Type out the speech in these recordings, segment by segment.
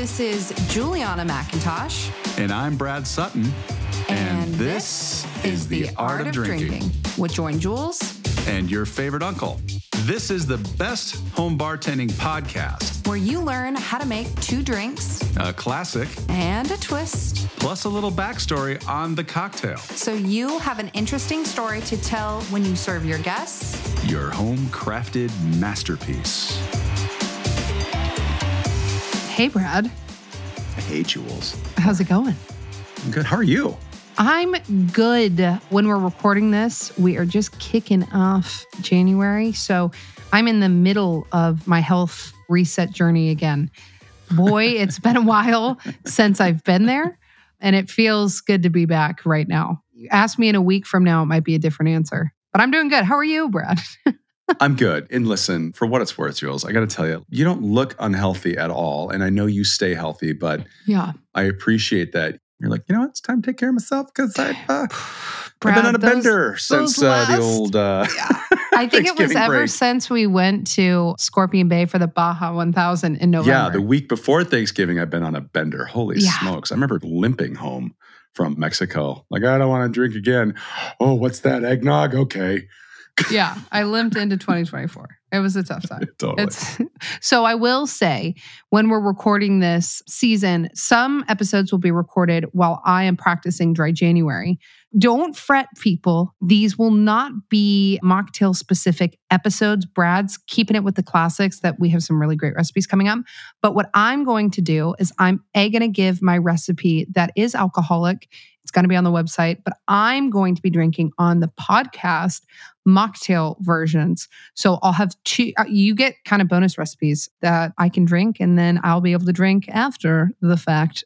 This is Juliana McIntosh. And I'm Brad Sutton. And, this, is The Art, of, drinking. with Join Jules, And your favorite uncle. This is the best home bartending podcast. where you learn how to make two drinks A classic, and a twist plus a little backstory on the cocktail. so you have an interesting story to tell when you serve your guests. Your home crafted masterpiece. Hey, Brad. Hey, Jules. How's it going? I'm good. How are you? I'm good. When we're recording this, we are just kicking off January. So I'm in the middle of my health reset journey again. Boy, it's been a while since I've been there, and it feels good to be back right now. You ask me in a week from now, it might be a different answer. But I'm doing good. How are you, Brad? I'm good. And listen, for what it's worth, Jules, I got to tell you, you don't look unhealthy at all. And I know you stay healthy, but Yeah. I appreciate that. You're like, you know what? It's time to take care of myself because I've, uh, I've been on a those- bender since those uh, the old. Uh, I think it was ever break. since we went to Scorpion Bay for the Baja 1000 in November. Yeah, the week before Thanksgiving, I've been on a bender. Holy Yeah. smokes. I remember limping home from Mexico. Like, I don't want to drink again. Oh, what's that? Eggnog? Okay. Yeah, I limped into 2024. It was a tough time. Totally. It's so I will say when we're recording this season, some episodes will be recorded while I am practicing dry January. Don't fret, people. These will not be mocktail specific episodes. Brad's keeping it with the classics that we have some really great recipes coming up. But what I'm going to do is I'm a going to give my recipe that is alcoholic. It's going to be on the website, but I'm going to be drinking on the podcast mocktail versions. So I'll have two, uh, you get kind of bonus recipes that I can drink, and then I'll be able to drink after the fact.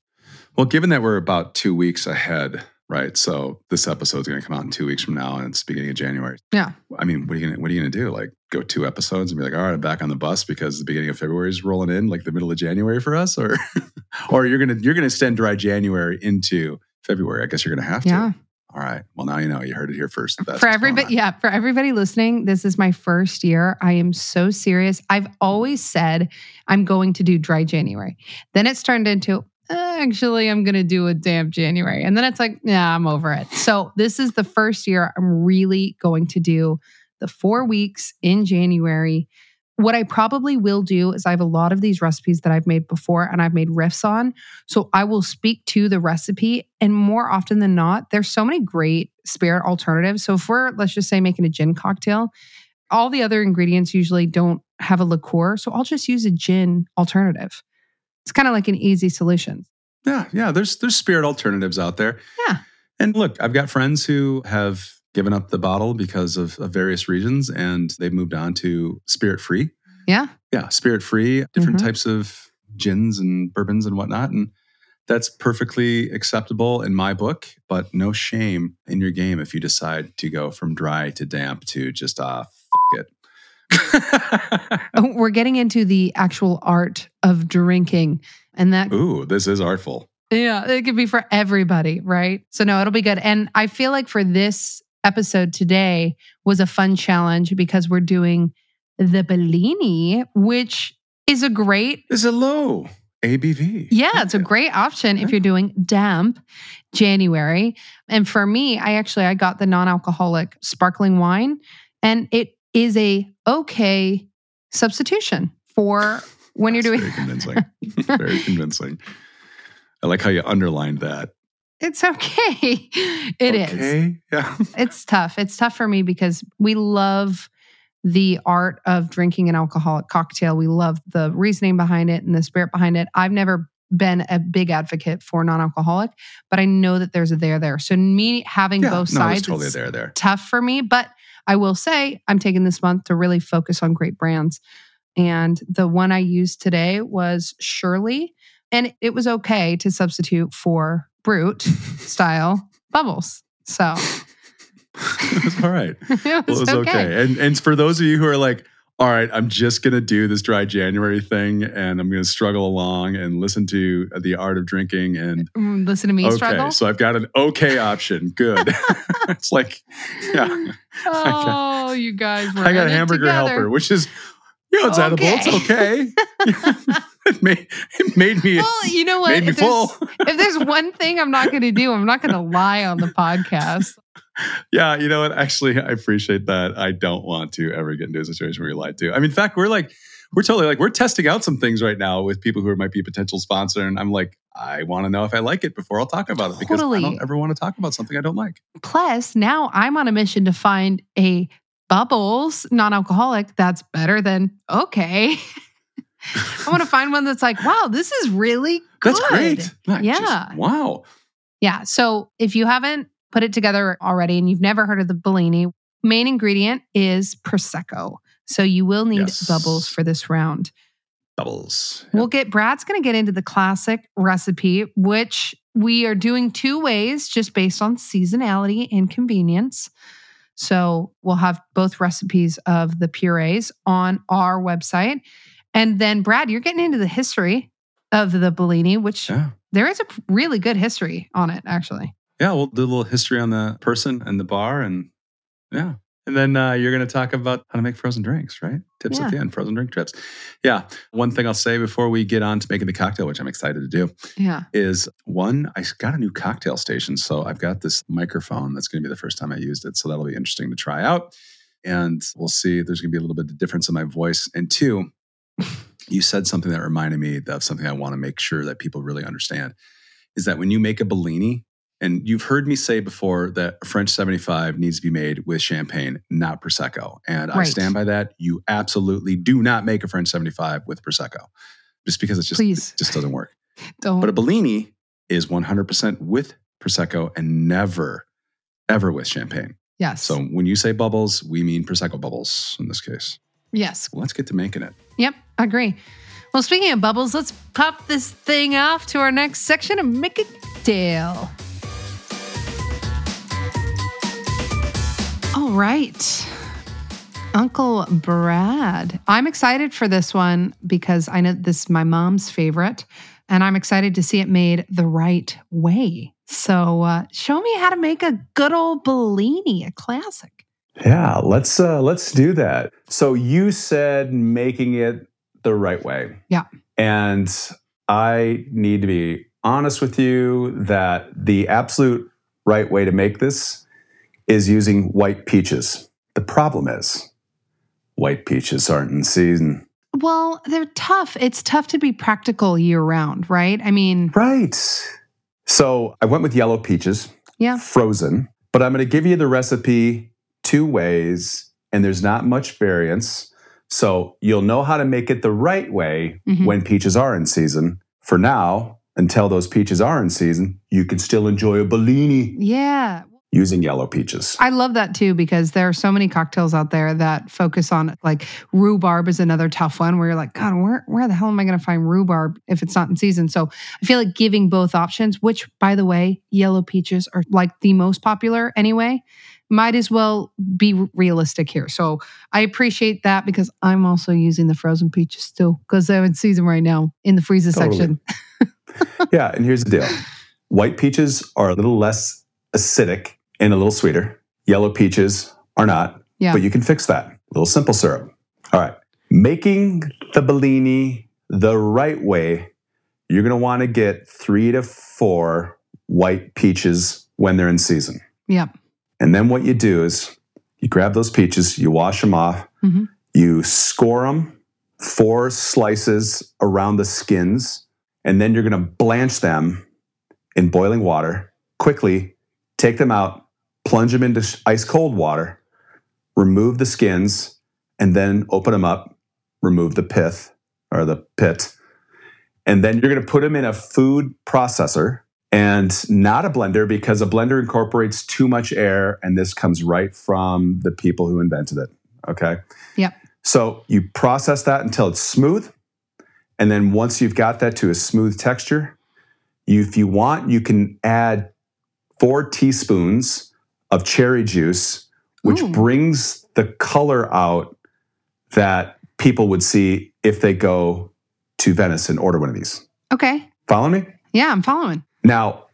well, given that we're about two weeks ahead, right? So this episode's going to come out in two weeks from now, and it's beginning of January. Yeah. I mean, what are you gonna what are you gonna do? Like go two episodes and be like, all right, I'm back on the bus because the beginning of February is rolling in, like the middle of January for us, or or you're gonna you're gonna extend dry January into February. I guess you're gonna have to. Yeah. All right. Well, now you know. You heard it here first. That's for everybody, yeah, for everybody listening, this is my first year. I am so serious. I've always said I'm going to do dry January. Then it's turned into, "Uh, actually, I'm going to do a damp January. And then it's like, yeah, I'm over it. So this is the first year I'm really going to do the four weeks in January. What I probably will do is I have a lot of these recipes that I've made before and I've made riffs on. So I will speak to the recipe. And more often than not, there's so many great spirit alternatives. So if we're, let's just say, making a gin cocktail, all the other ingredients usually don't have a liqueur. So I'll just use a gin alternative. It's kind of like an easy solution. Yeah, yeah. There's there's spirit alternatives out there. Yeah. And look, I've got friends who have given up the bottle because of, of various reasons, and they've moved on to spirit free. Yeah. Yeah, spirit free, different Mhm. types of gins and bourbons and whatnot, and that's perfectly acceptable in my book. But no shame in your game if you decide to go from dry to damp to just ah f- it. Oh, We're getting into the actual art of drinking. And that Ooh, this is artful. Yeah, it could be for everybody, right? So no, it'll be good. And I feel like for this episode today was a fun challenge because we're doing the Bellini, which is a great Is a low ABV. yeah, it's a great option if you're doing damp January. And for me, I actually I got the non-alcoholic sparkling wine and it is a okay substitution for when you're doing very convincing. very convincing. I like how you underlined that. It's okay. It is. okay. Yeah. It's tough. It's tough for me because we love the art of drinking an alcoholic cocktail. We love the reasoning behind it and the spirit behind it. I've never been a big advocate for non-alcoholic, but I know that there's a there there. So me having yeah. both no, sides totally there. There. tough for me, but I will say I'm taking this month to really focus on great brands. And the one I used today was Surely, and it was okay to substitute for Brut style bubbles. So it was all right. it was, Well, it was okay. okay. And and for those of you who are like, all right, I'm just gonna do this dry January thing, and I'm gonna struggle along and listen to the art of drinking and Mm, Listen to me okay, struggle. so I've got an okay option. Good. it's like, yeah, oh, you guys were I got in a it hamburger helper, which is You know, it's edible. It's okay. it, made, it made me. Well, you know what? If there's, if there's one thing I'm not going to do, I'm not going to lie on the podcast. Yeah, you know what? Actually, I appreciate that. I don't want to ever get into a situation where you're lied to. I mean, in fact, we're like, we're totally like, we're testing out some things right now with people who might be a potential sponsor. And I'm like, I want to know if I like it before I'll talk about it because Totally. I don't ever want to talk about something I don't like. Plus, now I'm on a mission to find a bubbles non-alcoholic that's better than okay. I want to find one that's like, wow, this is really good. That's great. Not just- Yeah. wow. Yeah. So if you haven't put it together already and you've never heard of the Bellini, main ingredient is Prosecco. So you will need Yes. bubbles for this round. Bubbles. We'll get Brad's going to get into the classic recipe, which we are doing two ways just based on seasonality and convenience. So we'll have both recipes of the purees on our website. And then, Brad, you're getting into the history of the Bellini, which Yeah. there is a really good history on it, actually. Yeah, we'll do a little history on the person and the bar, and yeah, and then uh, you're going to talk about how to make frozen drinks, right? Tips Yeah. at the end, frozen drink tips. Yeah, one thing I'll say before we get on to making the cocktail, which I'm excited to do, Yeah. is one, I got a new cocktail station, so I've got this microphone. That's going to be the first time I used it, so that'll be interesting to try out, and we'll see. There's going to be a little bit of difference in my voice, and two, you said something that reminded me of something I want to make sure that people really understand is that when you make a Bellini, and you've heard me say before that a French 75 needs to be made with champagne, not Prosecco. And I stand by that. You absolutely do not make a French 75 with Prosecco just because it's just, Please. it just doesn't work. Don't. But a Bellini is 100% with Prosecco and never, ever with champagne. yes. So when you say bubbles, we mean Prosecco bubbles in this case. yes. Let's get to making it. Yep, agree. Well, speaking of bubbles, let's pop this thing off to our next section and make a All right. Uncle Brad. I'm excited for this one because I know this is my mom's favorite, and I'm excited to see it made the right way. So, uh, show me how to make a good old Bellini, a classic. Yeah, let's uh let's do that. So you said making it the right way. Yeah. And I need to be honest with you that the absolute right way to make this is using white peaches. The problem is white peaches aren't in season. Well, they're tough. It's tough to be practical year round, right? I mean, Right. So I went with yellow peaches. Yeah. Frozen. But I'm going to give you the recipe two ways, and there's not much variance. So you'll know how to make it the right way Mhm. when peaches are in season. For now, until those peaches are in season, you can still enjoy a Bellini yeah. Using yellow peaches. I love that too because there are so many cocktails out there that focus on like rhubarb is another tough one where you're like, God, where, where the hell am I going to find rhubarb if it's not in season? So I feel like giving both options, which by the way, yellow peaches are like the most popular anyway, might as well be realistic here. So I appreciate that because I'm also using the frozen peaches still because they're in season right now in the freezer Totally. section. yeah, and here's the deal white peaches are a little less acidic and a little sweeter. Yellow peaches are not, Yeah. but you can fix that. A little simple syrup. All right. Making the Bellini the right way, you're going to want to get three to four white peaches when they're in season. Yep. And then what you do is you grab those peaches, you wash them off, Mhm. you score them four slices around the skins, and then you're going to blanch them in boiling water quickly, take them out, plunge them into ice cold water, remove the skins, and then open them up, remove the pith or the pit. And then you're going to put them in a food processor and not a blender because a blender incorporates too much air. And this comes right from the people who invented it. Okay. Yep. So you process that until it's smooth. And then once you've got that to a smooth texture, you, if you want, you can add four teaspoons of cherry juice, which Ooh. brings the color out that people would see if they go to Venice and order one of these. Okay. Follow me? Yeah, I'm following. Now,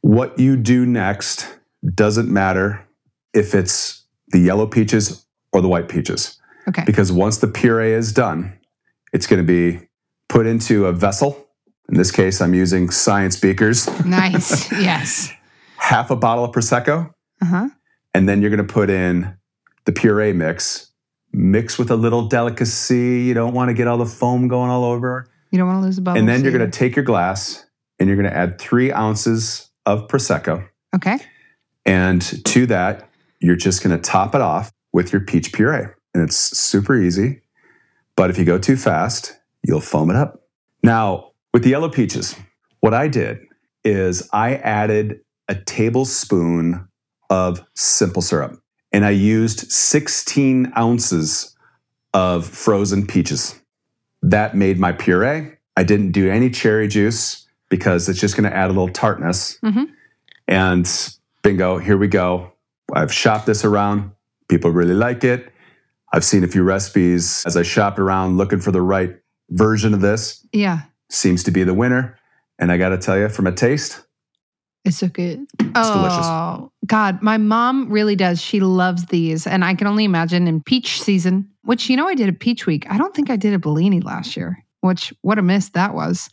what you do next doesn't matter if it's the yellow peaches or the white peaches. Okay. because once the puree is done, it's going to be put into a vessel. In this case, I'm using science beakers, Nice. yes. half a bottle of Prosecco, Uh huh. and then you're going to put in the puree mix. Mix with a little delicacy. You don't want to get all the foam going all over. You don't want to lose a bubble. and then you're going to take your glass and you're going to add three ounces of Prosecco. Okay. And to that, you're just going to top it off with your peach puree. And it's super easy. But if you go too fast, you'll foam it up. Now, with the yellow peaches, what I did is I added a tablespoon of simple syrup and I used 16 ounces of frozen peaches. That made my puree. I didn't do any cherry juice because it's just going to add a little tartness. Mhm. And bingo, here we go. I've shopped this around. People really like it. I've seen a few recipes as I shopped around looking for the right version of this. Yeah. Seems to be the winner. And I got to tell you, from a taste, It's so good. It's delicious. God. My mom really does. She loves these. And I can only imagine in peach season, which, you know, I did a peach week. I don't think I did a Bellini last year, which, what a miss that was.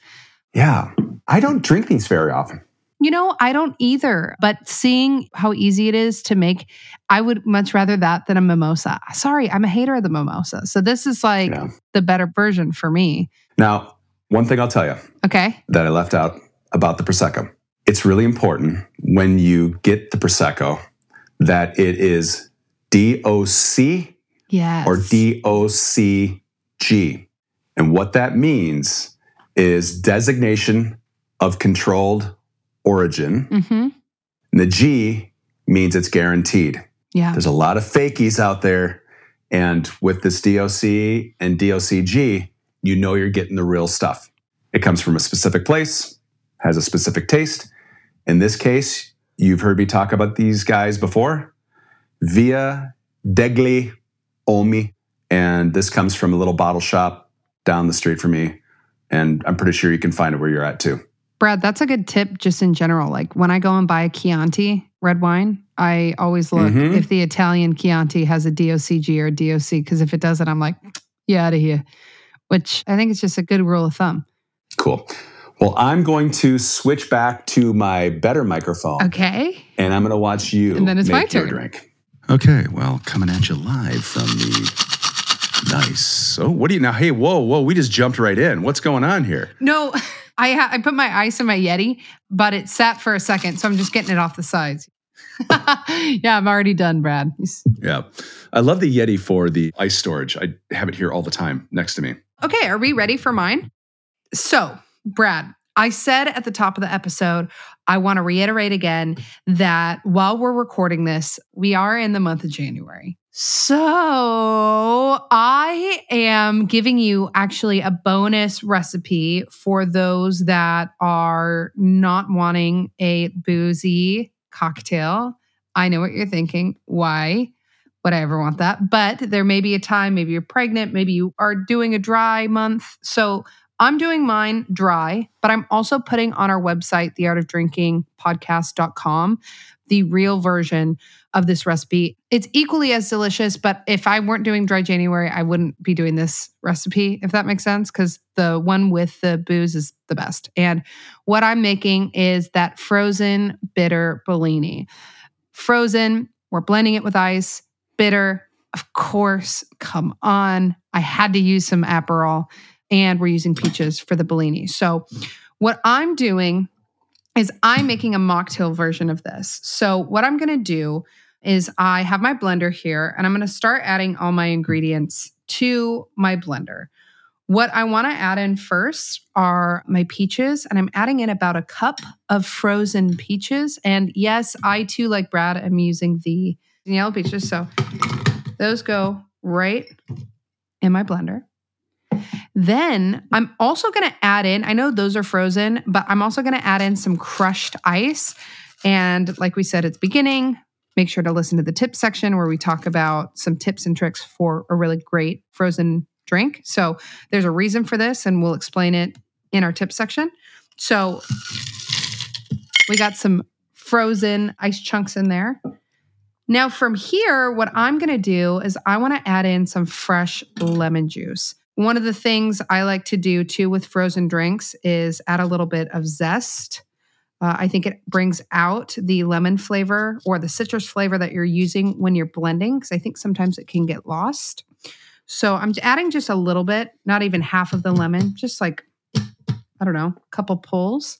yeah, I don't drink these very often. You know, I don't either, but seeing how easy it is to make, I would much rather that than a mimosa. Sorry, I'm a hater of the mimosa. So this is like Yeah. the better version for me. Now, one thing I'll tell you Okay. that I left out about the Prosecco. It's really important when you get the Prosecco that it is DOC Yes. or DOCG. And what that means is designation of controlled origin. Mm-hmm. And the G means it's guaranteed. Yeah. There's a lot of fakies out there. And with this DOC and DOCG, you know you're getting the real stuff. It comes from a specific place, has a specific taste. In this case, you've heard me talk about these guys before Villa Degli Olmi. And this comes from a little bottle shop down the street from me. And I'm pretty sure you can find it where you're at too. Brad, that's a good tip just in general. Like when I go and buy a Chianti red wine, I always look Mhm. if the Italian Chianti has a DOCG or a DOC, because if it doesn't, I'm like, yeah, out of here. Which I think is just a good rule of thumb. Cool. Well, I'm going to switch back to my better microphone. Okay. and I'm going to watch you And then it's my make your turn. drink. Okay, well, coming at you live from the nice. Oh, what do you now? Hey, whoa, whoa, we just jumped right in. What's going on here? No, I ha- I put my ice in my Yeti, but it sat for a second, so I'm just getting it off the sides. yeah, I'm already done, Brad. Yeah. I love the Yeti for the ice storage. I have it here all the time next to me. Okay, are we ready for mine? So, Brad, I said at the top of the episode, I want to reiterate again that while we're recording this, we are in the month of January. So, I am giving you actually a bonus recipe for those that are not wanting a boozy cocktail. I know what you're thinking. Why? would I ever want that? But there may be a time, maybe you're pregnant, maybe you are doing a dry month. So I'm doing mine dry, but I'm also putting on our website, theartofdrinkingpodcast.com, the real version of this recipe. It's equally as delicious, but if I weren't doing dry January, I wouldn't be doing this recipe, if that makes sense, because the one with the booze is the best. And what I'm making is that frozen bitter Bellini. Frozen, we're blending it with ice bitter. Of course, come on. I had to use some Aperol and we're using peaches for the Bellini. So, what I'm doing is I'm making a mocktail version of this. So, what I'm going to do is I have my blender here and I'm going to start adding all my ingredients to my blender. What I want to add in first are my peaches, and I'm adding in about a cup of frozen peaches. And yes, I too, like Brad, am using the yellow peaches. So those go right in my blender. Then I'm also going to add in, I know those are frozen, but I'm also going to add in some crushed ice. And like we said at the beginning, make sure to listen to the tips section where we talk about some tips and tricks for a really great frozen drink. So there's a reason for this, and we'll explain it in our tips section. So we got some frozen ice chunks in there. Now, from here, what I'm going to do is I want to add in some fresh lemon juice. One of the things I like to do too with frozen drinks is add a little bit of zest. Uh, I think it brings out the lemon flavor or the citrus flavor that you're using when you're blending, because I think sometimes it can get lost. So I'm adding just a little bit, not even half of the lemon, just like, I don't know, a couple pulls.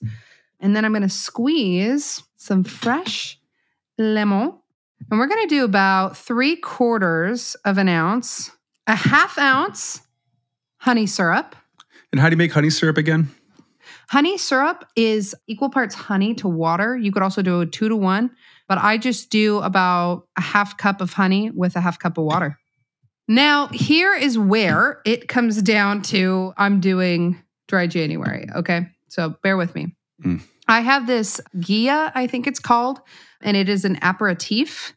And then I'm going to squeeze some fresh lemon. And we're going to do about three quarters of an ounce, a half ounce honey syrup. And how do you make honey syrup again? Honey syrup is equal parts honey to water. You could also do a two to one, but I just do about a half cup of honey with a half cup of water. Now, here is where it comes down to I'm doing dry January. Okay. So bear with me. Mm. I have this Ghia, I think it's called, and it is an aperitif,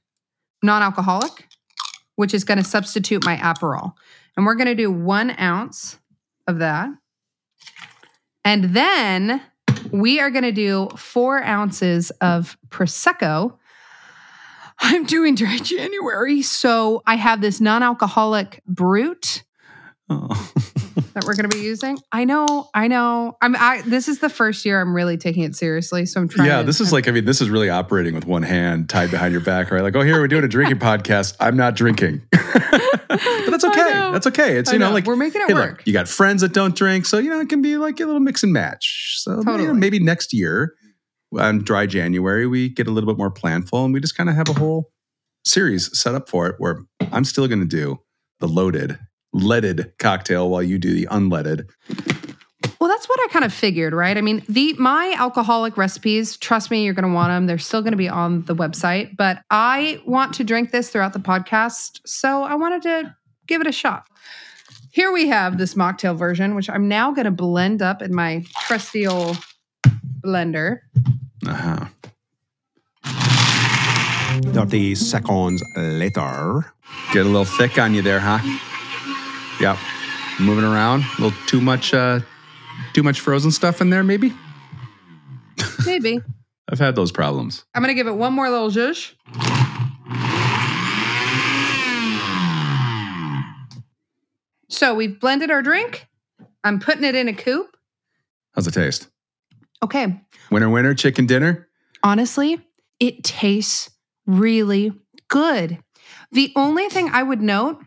non alcoholic, which is going to substitute my Aperol. And we're going to do one ounce of that. And then we are going to do four ounces of Prosecco. I'm doing dry January. So I have this non alcoholic brut Oh. that we're going to be using. I know, I know. I'm. I, this is the first year I'm really taking it seriously, so I'm trying. yeah, to- this is like, I mean, this is really operating with one hand tied behind your back, right? Like, oh, here we're doing a drinking podcast. I'm not drinking. But that's okay. That's okay. It's, I you know, know. like, we're making it hey, work. look, you got friends that don't drink. So, you know, it can be like a little mix and match. So, you know, maybe next year on dry January, we get a little bit more planful and we just kind of have a whole series set up for it where I'm still going to do the loaded, leaded cocktail while you do the unleaded. Well, that's what I kind of figured, right? I mean, the my alcoholic recipes, trust me, you're going to want them. They're still going to be on the website, but I want to drink this throughout the podcast, so I wanted to give it a shot. Here we have this mocktail version, which I'm now going to blend up in my trusty old blender. Uh-huh. 30 seconds later. Get a little thick on you there, huh? Yep. Moving around. A little too much uh too much frozen stuff in there, maybe? Maybe. I've had those problems. I'm going to give it one more little zhuzh. So we've blended our drink. I'm putting it in a coupe. How's it taste? Okay. Winner winner, chicken dinner? honestly, it tastes really good. The only thing I would note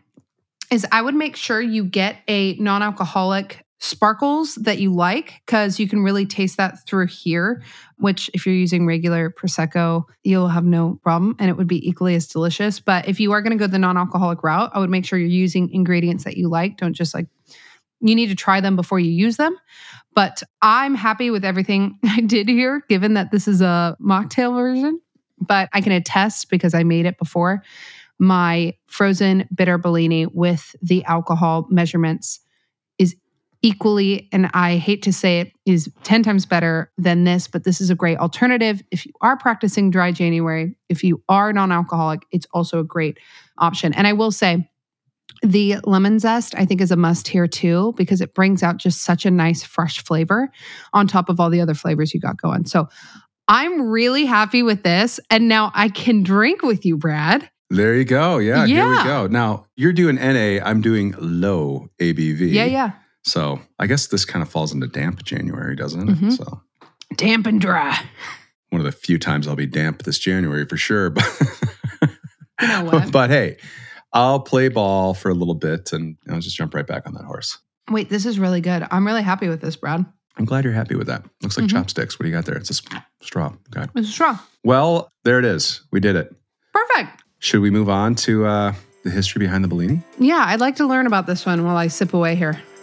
is I would make sure you get a non alcoholic sparkles that you like because you can really taste that through here. Which, if you're using regular Prosecco, you'll have no problem and it would be equally as delicious. But if you are going to go the non alcoholic route, I would make sure you're using ingredients that you like. Don't just like, you need to try them before you use them. But I'm happy with everything I did here, given that this is a mocktail version. But I can attest because I made it before. My frozen bitter Bellini with the alcohol measurements equally, and I hate to say it, is 10 times better than this, but this is a great alternative. If you are practicing dry January, if you are non alcoholic, it's also a great option. And I will say, the lemon zest, I think, is a must here too, because it brings out just such a nice, fresh flavor on top of all the other flavors you got going. So I'm really happy with this. And now I can drink with you, Brad. There you go. Yeah, here we go. Now you're doing NA, I'm doing low ABV. Yeah, yeah. So I guess this kind of falls into damp January, doesn't it? Mhm. So Damp and dry. one of the few times I'll be damp this January for sure. But You know what? but hey, I'll play ball for a little bit and I'll just jump right back on that horse. Wait, this is really good. I'm really happy with this, Brad. I'm glad you're happy with that. Looks like Mhm. chopsticks. What do you got there? It's a sp- straw. Okay. It's a straw. Well, there it is. We did it. Perfect. Should we move on to uh, the history behind the Bellini? Yeah, I'd like to learn about this one while I sip away here.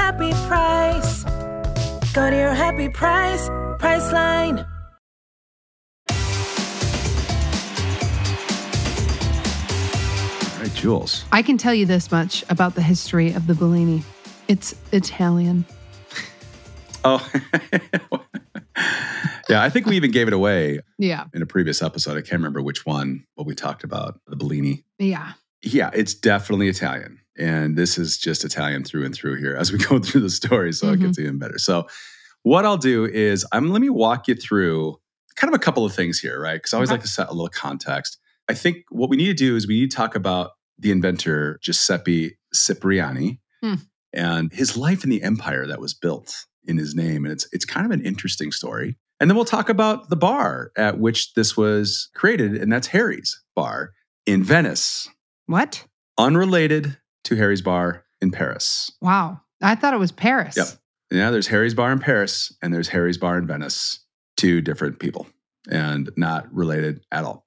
happy price. Go to your happy price, Priceline. All right, Jules. I can tell you this much about the history of the Bellini. It's Italian. Oh, yeah. I think we even gave it away Yeah. in a previous episode. I can't remember which one, but we talked about the Bellini. Yeah. Yeah, it's definitely Italian. And this is just Italian through and through here as we go through the story. So it gets even better. So, what I'll do is I'm let me walk you through kind of a couple of things here, right? Because I always Okay. like to set a little context. I think what we need to do is we need to talk about the inventor Giuseppe Cipriani Hmm. and his life in the empire that was built in his name. And it's it's kind of an interesting story. And then we'll talk about the bar at which this was created, and that's Harry's bar in Venice, What? unrelated to Harry's bar in Paris. Wow. I thought it was Paris. Yep. Yeah, there's Harry's bar in Paris and there's Harry's bar in Venice. Two different people and not related at all.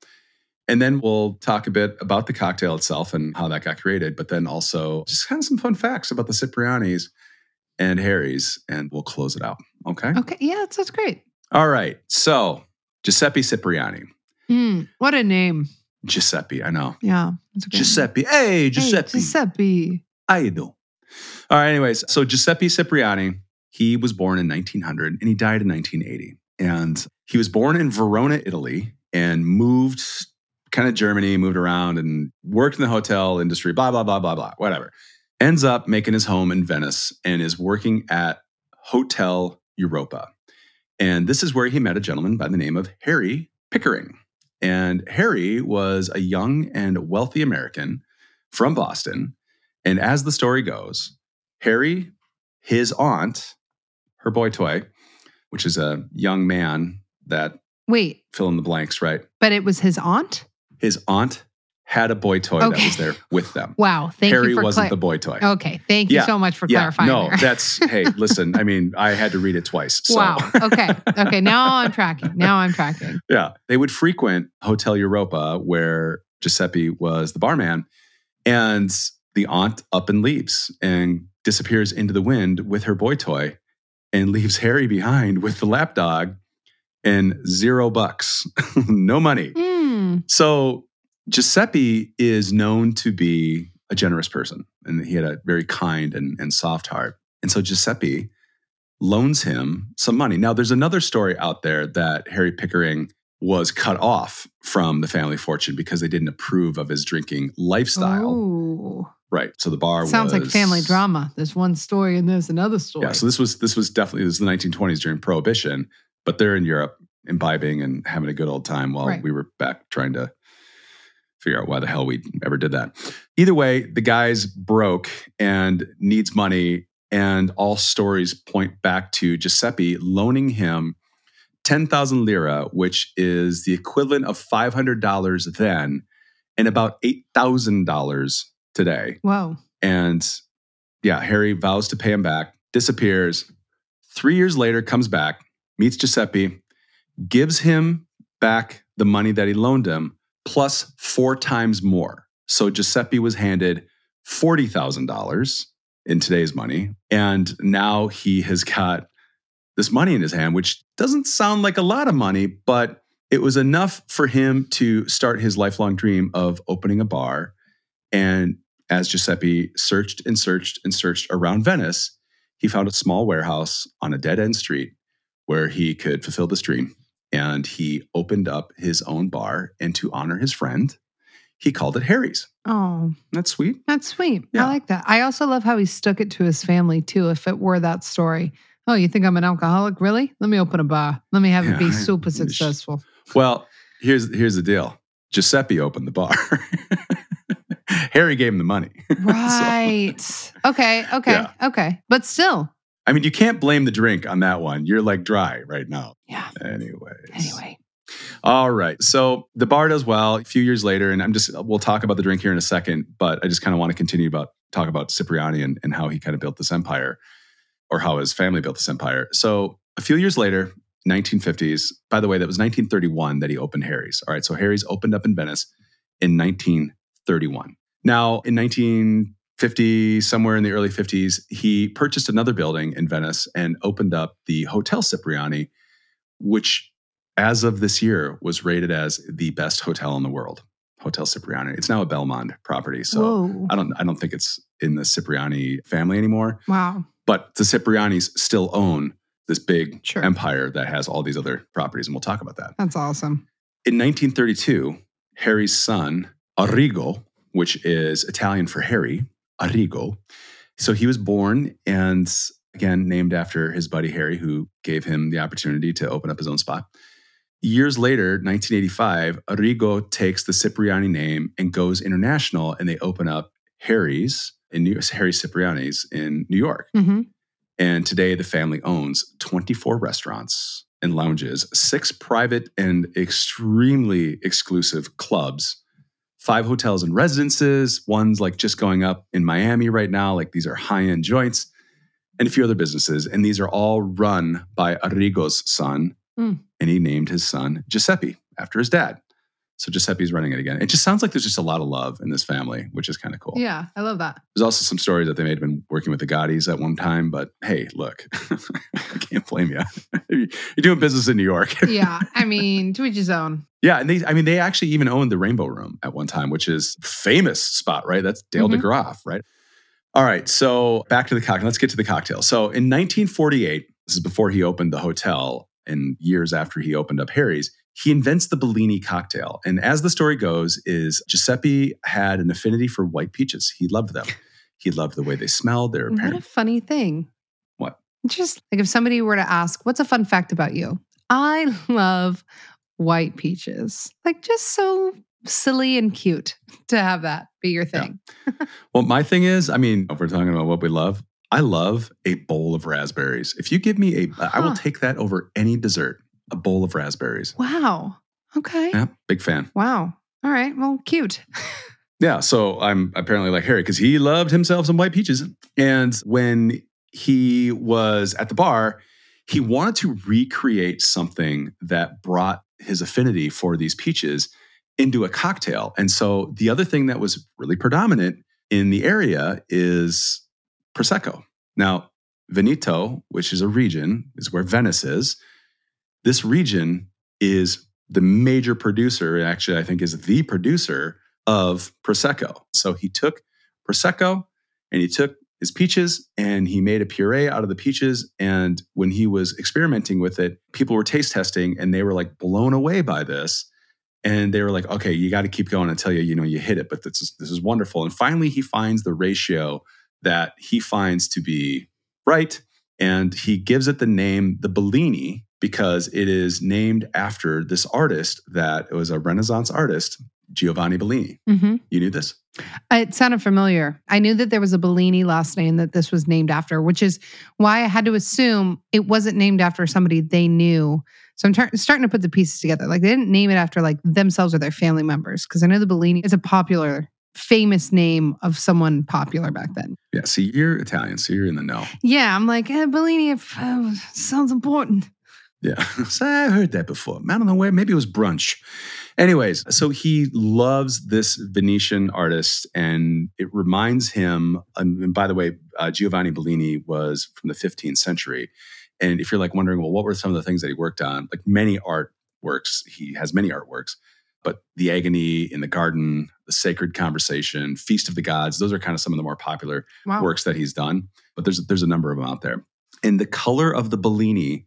And then we'll talk a bit about the cocktail itself and how that got created, but then also just kind of some fun facts about the Ciprianis and Harry's, and we'll close it out. Okay. Okay. Yeah, that sounds great. All right. So Giuseppe Cipriani. Hmm. What a name. Giuseppe, I know. Yeah. That's a great name. Giuseppe. Hey, Hey, Giuseppe. Giuseppe. How you doing? All right. Anyways, so Giuseppe Cipriani, he was born in 1900 and he died in 1980. And he was born in Verona, Italy, and moved kind of Germany, moved around and worked in the hotel industry, blah, blah, blah, blah, blah, whatever. Ends up making his home in Venice and is working at Hotel Europa. And this is where he met a gentleman by the name of Harry Pickering. And Harry was a young and wealthy American from Boston. And as the story goes, Harry, his aunt, her boy toy, which is a young man that Wait, fill in the blanks, right? but it was his aunt? His aunt had a boy toy that was there with them. Wow. Thank Harry you for wasn't the boy toy. Okay. Thank you Yeah. so much for yeah, clarifying. no, that's hey, listen. I mean, I had to read it twice. So. Wow. Okay. Okay. Now I'm tracking. Now I'm tracking. Yeah. They would frequent Hotel Europa where Giuseppe was the barman. And the aunt up and leaves and disappears into the wind with her boy toy and leaves Harry behind with the lapdog and zero bucks, no money. Hmm. So Giuseppe is known to be a generous person and he had a very kind and, and soft heart. And so Giuseppe loans him some money. Now, there's another story out there that Harry Pickering was cut off from the family fortune because they didn't approve of his drinking lifestyle. Ooh. Right. So the bar Sounds like family drama. There's one story and there's another story. Yeah. So this was this was definitely this was the 1920s during Prohibition, but they're in Europe imbibing and having a good old time while Right. we were back trying to figure out why the hell we ever did that. Either way, the guy's broke and needs money, and all stories point back to Giuseppe loaning him 10,000 lira, which is the equivalent of $500 then and about $8,000 today. Wow. And yeah, Harry vows to pay him back, disappears. Three years later, comes back, meets Giuseppe, gives him back the money that he loaned him, plus four times more. So Giuseppe was handed $40,000 in today's money. And now he has got this money in his hand, which doesn't sound like a lot of money, but it was enough for him to start his lifelong dream of opening a bar. And as Giuseppe searched and searched and searched around Venice, he found a small warehouse on a dead end street where he could fulfill this dream. And he opened up his own bar. And to honor his friend, he called it Harry's. Oh, That's sweet. that's sweet. Yeah. I like that. I also love how he stuck it to his family too. If it were that story, oh, you think I'm an alcoholic? Really? Let me open a bar. Let me have it be super successful. Well, here's here's the deal. Giuseppe opened the bar. Harry gave him the money. So, Right. okay. Okay. Yeah. Okay. But still. I mean, you can't blame the drink on that one. You're like dry right now. Yeah. Anyways. Anyway. All right. So the bar does well a few years later, and I'm just we'll talk about the drink here in a second, but I just kind of want to continue about talk about Cipriani and, and how he kind of built this empire or how his family built this empire. So a few years later, 1950s, by the way, that was 1931 that he opened Harry's. All right. So Harry's opened up in Venice in 1931. Now, in 1950, somewhere in the early 50s, he purchased another building in Venice and opened up the Hotel Cipriani, which as of this year was rated as the best hotel in the world. Hotel Cipriani. It's now a Belmond property. So Whoa. I don't I don't think it's in the Cipriani family anymore. Wow. But the Ciprianis still own this big Sure. empire that has all these other properties, and we'll talk about that. That's awesome. In 1932, Harry's son, Arrigo, which is Italian for Harry, Arrigo. So he was born and again named after his buddy Harry, who gave him the opportunity to open up his own spot. Years later, 1985, Arrigo takes the Cipriani name and goes international, and they open up Harry's in New Harry Cipriani's in New York. hmm And today, the family owns 24 restaurants and lounges, six private and extremely exclusive clubs, five hotels and residences. One's like just going up in Miami right now. Like these are high end joints, and a few other businesses. And these are all run by Arrigo's son. Hmm. And he named his son Giuseppe after his dad. So Giuseppe's running it again. It just sounds like there's just a lot of love in this family, which is kind of cool. Yeah, I love that. There's also some stories that they may have been working with the Gottis at one time, but hey, look, I can't blame you. You're doing business in New York. Yeah, I mean, to each his own. Yeah, and they, I mean, they actually even owned the Rainbow Room at one time, which is famous spot, right? That's Dale Mhm. DeGroff, right? All right, so back to the cocktail. Let's get to the cocktail. So in 1948, this is before he opened the hotel and years after he opened up Harry's, he invents the Bellini cocktail. And as the story goes, is Giuseppe had an affinity for white peaches. He loved them. He loved the way they smelled. They were What a funny thing. What? Just like if somebody were to ask, what's a fun fact about you? I love white peaches. Like just so silly and cute to have that be your Yeah. thing. Well, my thing is, I mean, if we're talking about what we love, I love a bowl of raspberries. If you give me a, I will take that over any dessert. A bowl of raspberries. Wow. Okay. Yeah, big fan. Wow. All right. Well, cute. Yeah, so I'm apparently like Harry because he loved himself some white peaches. And when he was at the bar, he wanted to recreate something that brought his affinity for these peaches into a cocktail. And so the other thing that was really predominant in the area is Prosecco. Now, Veneto, which is a region, is where Venice is. This region is the major producer, actually, I think is the producer of Prosecco. So he took Prosecco and he took his peaches and he made a puree out of the peaches. And when he was experimenting with it, people were taste testing and they were like blown away by this. And they were like, okay, you got to keep going until you, you know, you hit it. But this is this is wonderful. And finally he finds the ratio that he finds to be right. And he gives it the name the Bellini because it is named after this artist that was a Renaissance artist, Giovanni Bellini. hmm You knew this? It sounded familiar. I knew that there was a Bellini last name that this was named after, which is why I had to assume it wasn't named after somebody they knew. So I'm tar- starting to put the pieces together. Like they didn't name it after like themselves or their family members, because I know the Bellini is a popular, famous name of someone popular back then. Yeah. See, you're Italian, so you're in the know. Yeah, I'm like eh, Bellini if, uh, sounds important. Yeah. so I heard that before. I don't know where. Maybe it was brunch. Anyways, so he loves this Venetian artist, and it reminds him. And by the way, uh, Giovanni Bellini was from the 15th century. And if you're like wondering, well, what were some of the things that he worked on? Like many artworks, he has many artworks, but the Agony in the Garden, the Sacred Conversation, Feast of the Gods, those are kind of some of the more popular Wow. works that he's done, but there's there's a number of them out there. And the color of the Bellini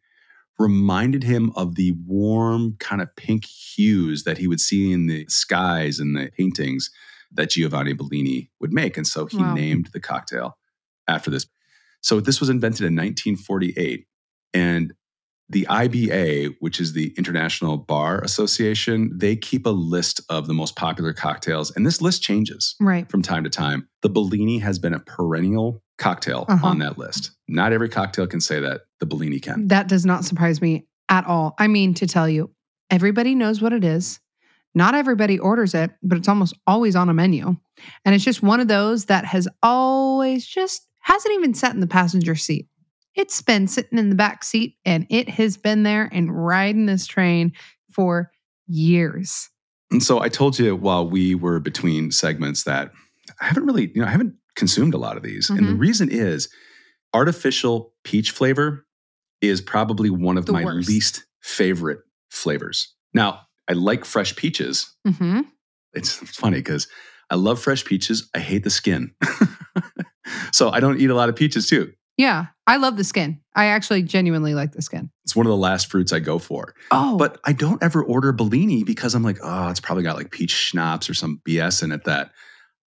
reminded him of the warm kind of pink hues that he would see in the skies and the paintings that Giovanni Bellini would make. And so he Wow. named the cocktail after this. So this was invented in 1948 and the IBA, which is the International Bar Association, they keep a list of the most popular cocktails and this list changes Right. from time to time. The Bellini has been a perennial cocktail Uh-huh. on that list. Not every cocktail can say that the Bellini can. That does not surprise me at all. I mean, to tell you, everybody knows what it is. Not everybody orders it, but it's almost always on a menu. And it's just one of those that has always just hasn't even sat in the passenger seat. It's been sitting in the back seat and it has been there and riding this train for years. And so I told you while we were between segments that I haven't really, you know, I haven't consumed a lot of these. And the Mhm. reason is artificial peach flavor is probably one of The my worst. least favorite flavors. Now, I like fresh peaches, hmm it's funny because I love fresh peaches. I hate the skin. so I don't eat a lot of peaches too. Yeah. I love the skin. I actually genuinely like the skin. It's one of the last fruits I go for. Oh, But I don't ever order Bellini because I'm like, oh, it's probably got like peach schnapps or some BS in it that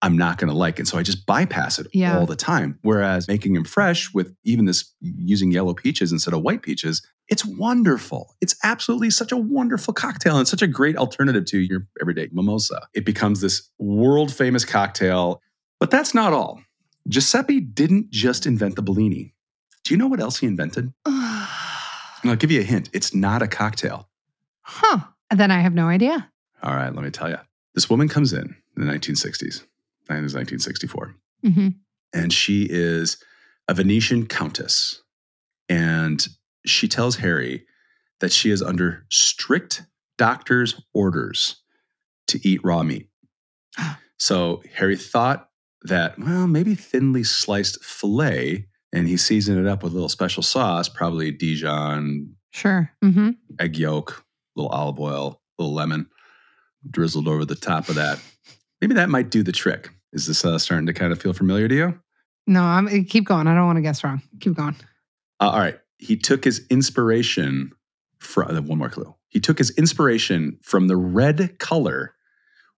I'm not going to like. And so I just bypass it Yeah. all the time. Whereas making them fresh with even this using yellow peaches instead of white peaches, it's wonderful. It's absolutely such a wonderful cocktail and such a great alternative to your everyday mimosa. It becomes this world famous cocktail. But that's not all. Giuseppe didn't just invent the Bellini. Do you know what else he invented? And I'll give you a hint. It's not a cocktail. huh. Then I have no idea. All right, let me tell you. This woman comes in in the 1960s. I think it was 1964. hmm And she is a Venetian countess. And she tells Harry that she is under strict doctor's orders to eat raw meat. So Harry thought that, well, maybe thinly sliced filet, and he seasoned it up with a little special sauce, probably Dijon, Sure. hmm egg yolk, little olive oil, little lemon drizzled over the top of that. Maybe that might do the trick. Is this uh, starting to kind of feel familiar to you? No, I'm eh, keep going. I don't want to guess wrong. Keep going. Uh, all right. He took his inspiration from one more clue. He took his inspiration from the red color,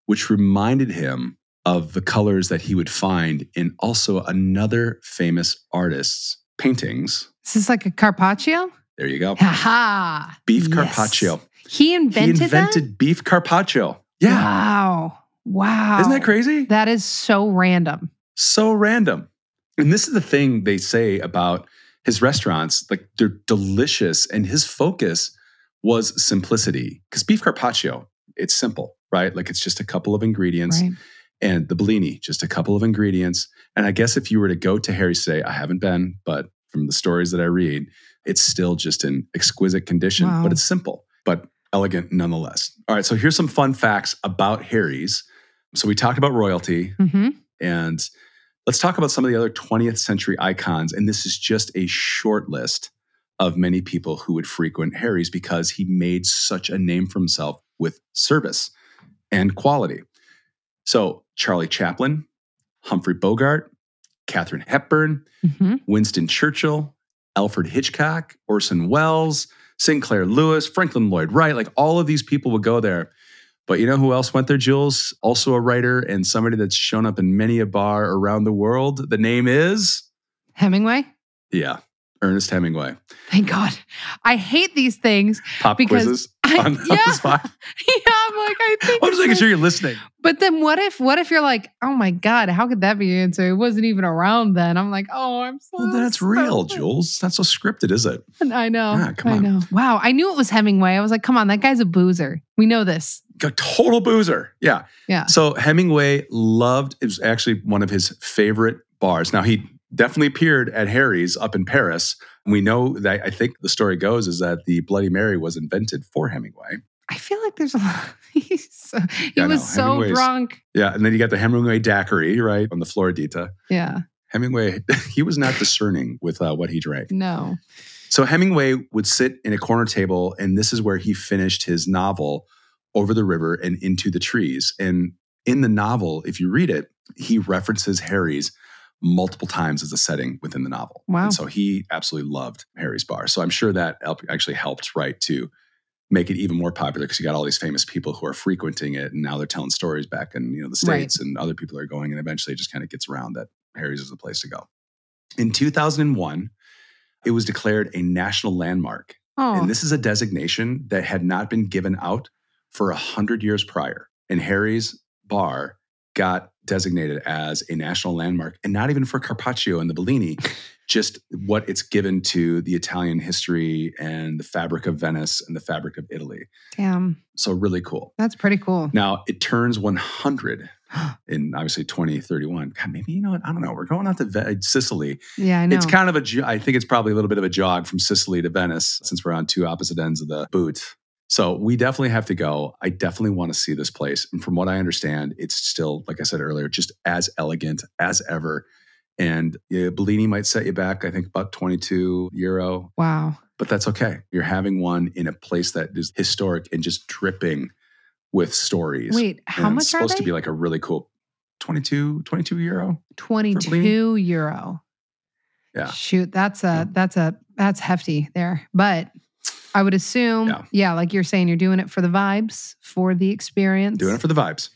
which reminded him of the colors that he would find in also another famous artist's paintings. Is this like a carpaccio? There you go. Ha. Beef Yes. carpaccio. He invented, he invented beef carpaccio. Yeah. Wow. Wow. Isn't that crazy? That is so random. so random. And this is the thing they say about his restaurants like they're delicious and his focus was simplicity because beef carpaccio it's simple right like it's just a couple of ingredients Right. and the bellini just a couple of ingredients and i guess if you were to go to harry's today i haven't been but from the stories that i read it's still just in exquisite condition Wow. but it's simple but elegant nonetheless all right so here's some fun facts about harry's so we talked about royalty hmm and let's talk about some of the other 20th century icons. And this is just a short list of many people who would frequent Harry's because he made such a name for himself with service and quality. So, Charlie Chaplin, Humphrey Bogart, Katharine Hepburn, hmm Winston Churchill, Alfred Hitchcock, Orson Welles, Sinclair Lewis, Franklin Lloyd Wright, like all of these people would go there. But you know who else went there, Jules? Also a writer and somebody that's shown up in many a bar around the world. The name is, Hemingway. yeah, Ernest Hemingway. Thank God. I hate these things. Pop Because quizzes I, on, on yeah, the spot. yeah. I'm like, I think. I'm just making like- sure you're listening. But then what if what if you're like, oh my God, how could that be an answer? It wasn't even around then. I'm like, oh, I'm so Well, that's real. Jules. It's not so scripted, is it? I know. Yeah, come I on. know. Wow. I knew it was Hemingway. I was like, come on, that guy's a boozer. We know this. A total boozer. Yeah. Yeah. So Hemingway loved, it was actually one of his favorite bars. Now, he definitely appeared at Harry's up in Paris. And we know that I think the story goes is that the Bloody Mary was invented for Hemingway. I feel like there's a lot. He's so, he Yeah, was know. so drunk. Yeah. And then you got the Hemingway daiquiri, right, on the Floridita. Yeah. Hemingway, he was not discerning with uh, what he drank. No. So Hemingway would sit in a corner table, and this is where he finished his novel, Over the River and Into the Trees. And in the novel, if you read it, he references Harry's multiple times as a setting within the novel. Wow. And so he absolutely loved Harry's bar. So I'm sure that actually helped, right, to make it even more popular because you got all these famous people who are frequenting it and now they're telling stories back in you know the Right. states and other people are going and eventually it just kind of gets around that harry's is the place to go in 2001 it was declared a national landmark Oh. and this is a designation that had not been given out for a hundred years prior. And Harry's bar got designated as a national landmark, and not even for Carpaccio and the Bellini, just what it's given to the Italian history and the fabric of Venice and the fabric of Italy. Damn. So really cool. That's pretty cool. Now it turns 100 in obviously 2031. God, maybe you know what? I don't know. We're going out to Ve- Sicily. Yeah, I know. It's kind of a, I think it's probably a little bit of a jog from Sicily to Venice since we're on two opposite ends of the boot. So we definitely have to go. I definitely want to see this place. And from what I understand, it's still, like I said earlier, just as elegant as ever. And yeah, Bellini might set you back, I think, about 22 euro, wow. but that's okay. You're having one in a place that is historic and just dripping with stories. Wait, how And much it's are supposed they? to be like a really cool 22, 22 euro. 22 euro. Yeah. Shoot, that's a Yeah. that's a that's hefty there. But I would assume, Yeah. yeah. like you're saying, you're doing it for the vibes, for the experience. Doing it for the vibes.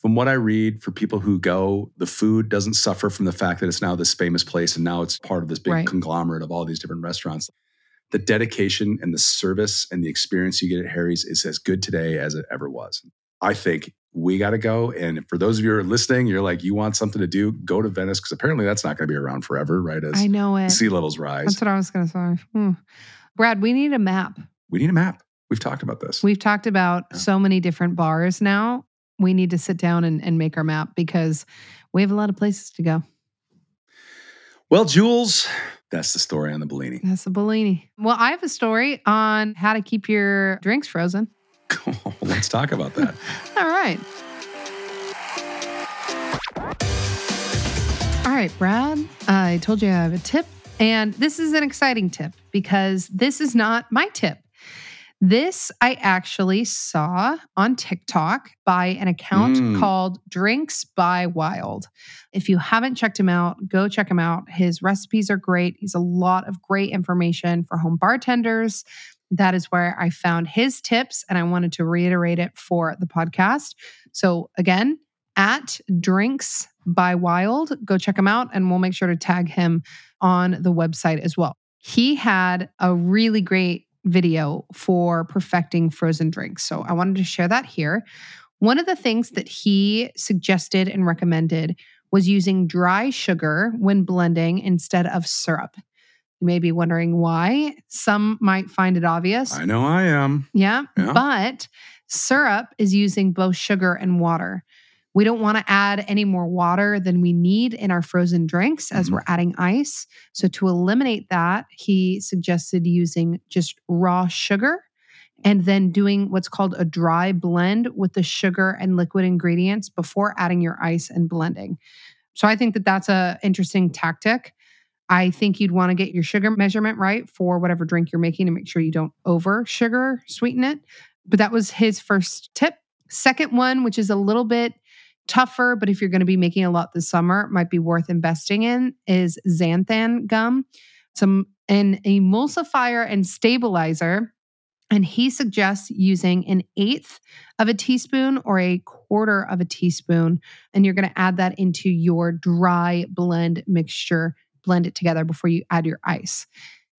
From what I read, for people who go, the food doesn't suffer from the fact that it's now this famous place and now it's part of this big Right. conglomerate of all these different restaurants. The dedication and the service and the experience you get at Harry's is as good today as it ever was. I think we got to go. And for those of you who are listening, you're like, you want something to do, go to Venice because apparently that's not going to be around forever, right? As I know it. sea levels rise. That's what I was going to say. Hmm. Brad, we need a map. we need a map. We've talked about this. We've talked about Yeah. so many different bars now. We need to sit down and, and make our map because we have a lot of places to go. well, Jules, that's the story on the Bellini. That's a Bellini. Well, I have a story on how to keep your drinks frozen. Let's talk about that. All right. All right, Brad. I told you I have a tip, and this is an exciting tip because this is not my tip. This I actually saw on TikTok by an account Mm. called Drinks by Wild. If you haven't checked him out, go check him out. His recipes are great. He's a lot of great information for home bartenders. That is where I found his tips, and I wanted to reiterate it for the podcast. So, again, at Drinks by Wild, go check him out, and we'll make sure to tag him on the website as well. He had a really great video for perfecting frozen drinks. So, I wanted to share that here. One of the things that he suggested and recommended was using dry sugar when blending instead of syrup. You may be wondering why. Some might find it obvious. I know I am. Yeah. Yeah. But syrup is using both sugar and water. We don't want to add any more water than we need in our frozen drinks as Mhm. we're adding ice. So, to eliminate that, he suggested using just raw sugar and then doing what's called a dry blend with the sugar and liquid ingredients before adding your ice and blending. So, I think that that's a interesting tactic. I think you'd want to get your sugar measurement right for whatever drink you're making to make sure you don't over sugar sweeten it. But that was his first tip. Second one, which is a little bit tougher, but if you're going to be making a lot this summer, might be worth investing in, is xanthan gum. Some an emulsifier and stabilizer. And he suggests using an eighth of a teaspoon or a quarter of a teaspoon. And you're going to add that into your dry blend mixture blend it together before you add your ice.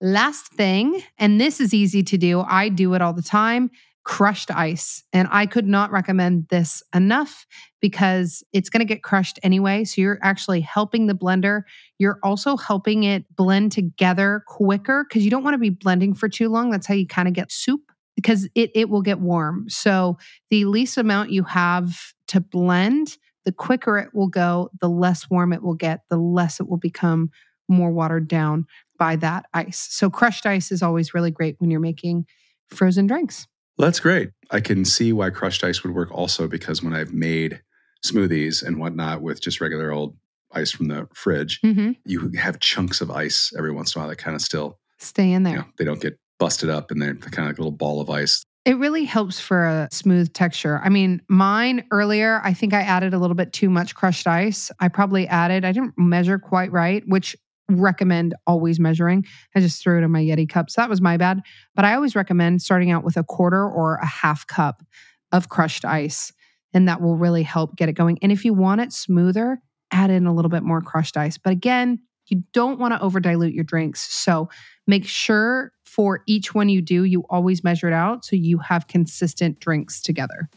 Last thing, and this is easy to do, I do it all the time crushed ice. And I could not recommend this enough because it's going to get crushed anyway. So you're actually helping the blender. You're also helping it blend together quicker because you don't want to be blending for too long. That's how you kind of get soup because it, it will get warm. So the least amount you have to blend, the quicker it will go, the less warm it will get, the less it will become more watered down by that ice. So crushed ice is always really great when you're making frozen drinks. Well, that's great. I can see why crushed ice would work also because when I've made smoothies and whatnot with just regular old ice from the fridge, Mm-hmm. you have chunks of ice every once in a while that kind of still, Stay in there. you know, they don't get busted up and they're kind of like a little ball of ice. It really helps for a smooth texture. I mean, mine earlier, I think I added a little bit too much crushed ice. I probably added, I didn't measure quite right, which recommend always measuring. I just threw it in my Yeti cup. So that was my bad. But I always recommend starting out with a quarter or a half cup of crushed ice. And that will really help get it going. And if you want it smoother, add in a little bit more crushed ice. But again, you don't want to over dilute your drinks. So make sure for each one you do, you always measure it out so you have consistent drinks together.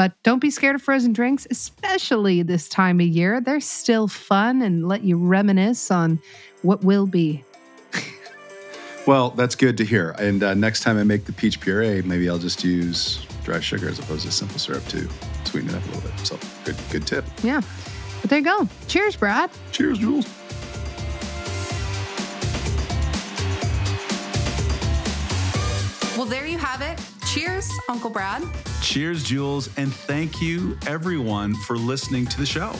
But don't be scared of frozen drinks, especially this time of year. They're still fun and let you reminisce on what will be. Well, that's good to hear. And uh, next time I make the peach puree, maybe I'll just use dry sugar as opposed to simple syrup to sweeten it up a little bit. So good, good tip. Yeah. But there you go. Cheers, Brad. Cheers, Jules. Well, there you have it. Cheers, Uncle Brad. Cheers, Jules. And thank you, everyone, for listening to the show.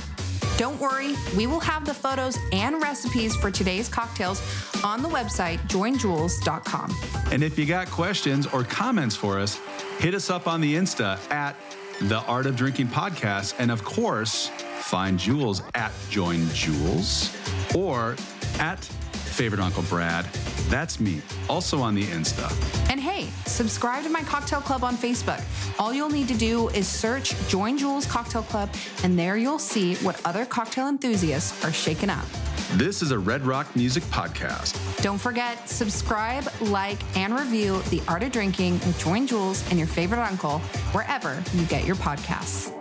Don't worry, we will have the photos and recipes for today's cocktails on the website joinjules.com. And if you got questions or comments for us, Hit us up on the Insta at the Art of Drinking Podcast. And of course, find Jules at Join Jules or at Favorite Uncle Brad. That's me, also on the Insta. And hey, subscribe to my cocktail club on Facebook. All you'll need to do is search Join Jules Cocktail Club, and there you'll see what other cocktail enthusiasts are shaking up. This is a Red Rock Music Podcast. Don't forget, subscribe, like, and review The Art of Drinking with Join Jules and your favorite uncle wherever you get your podcasts.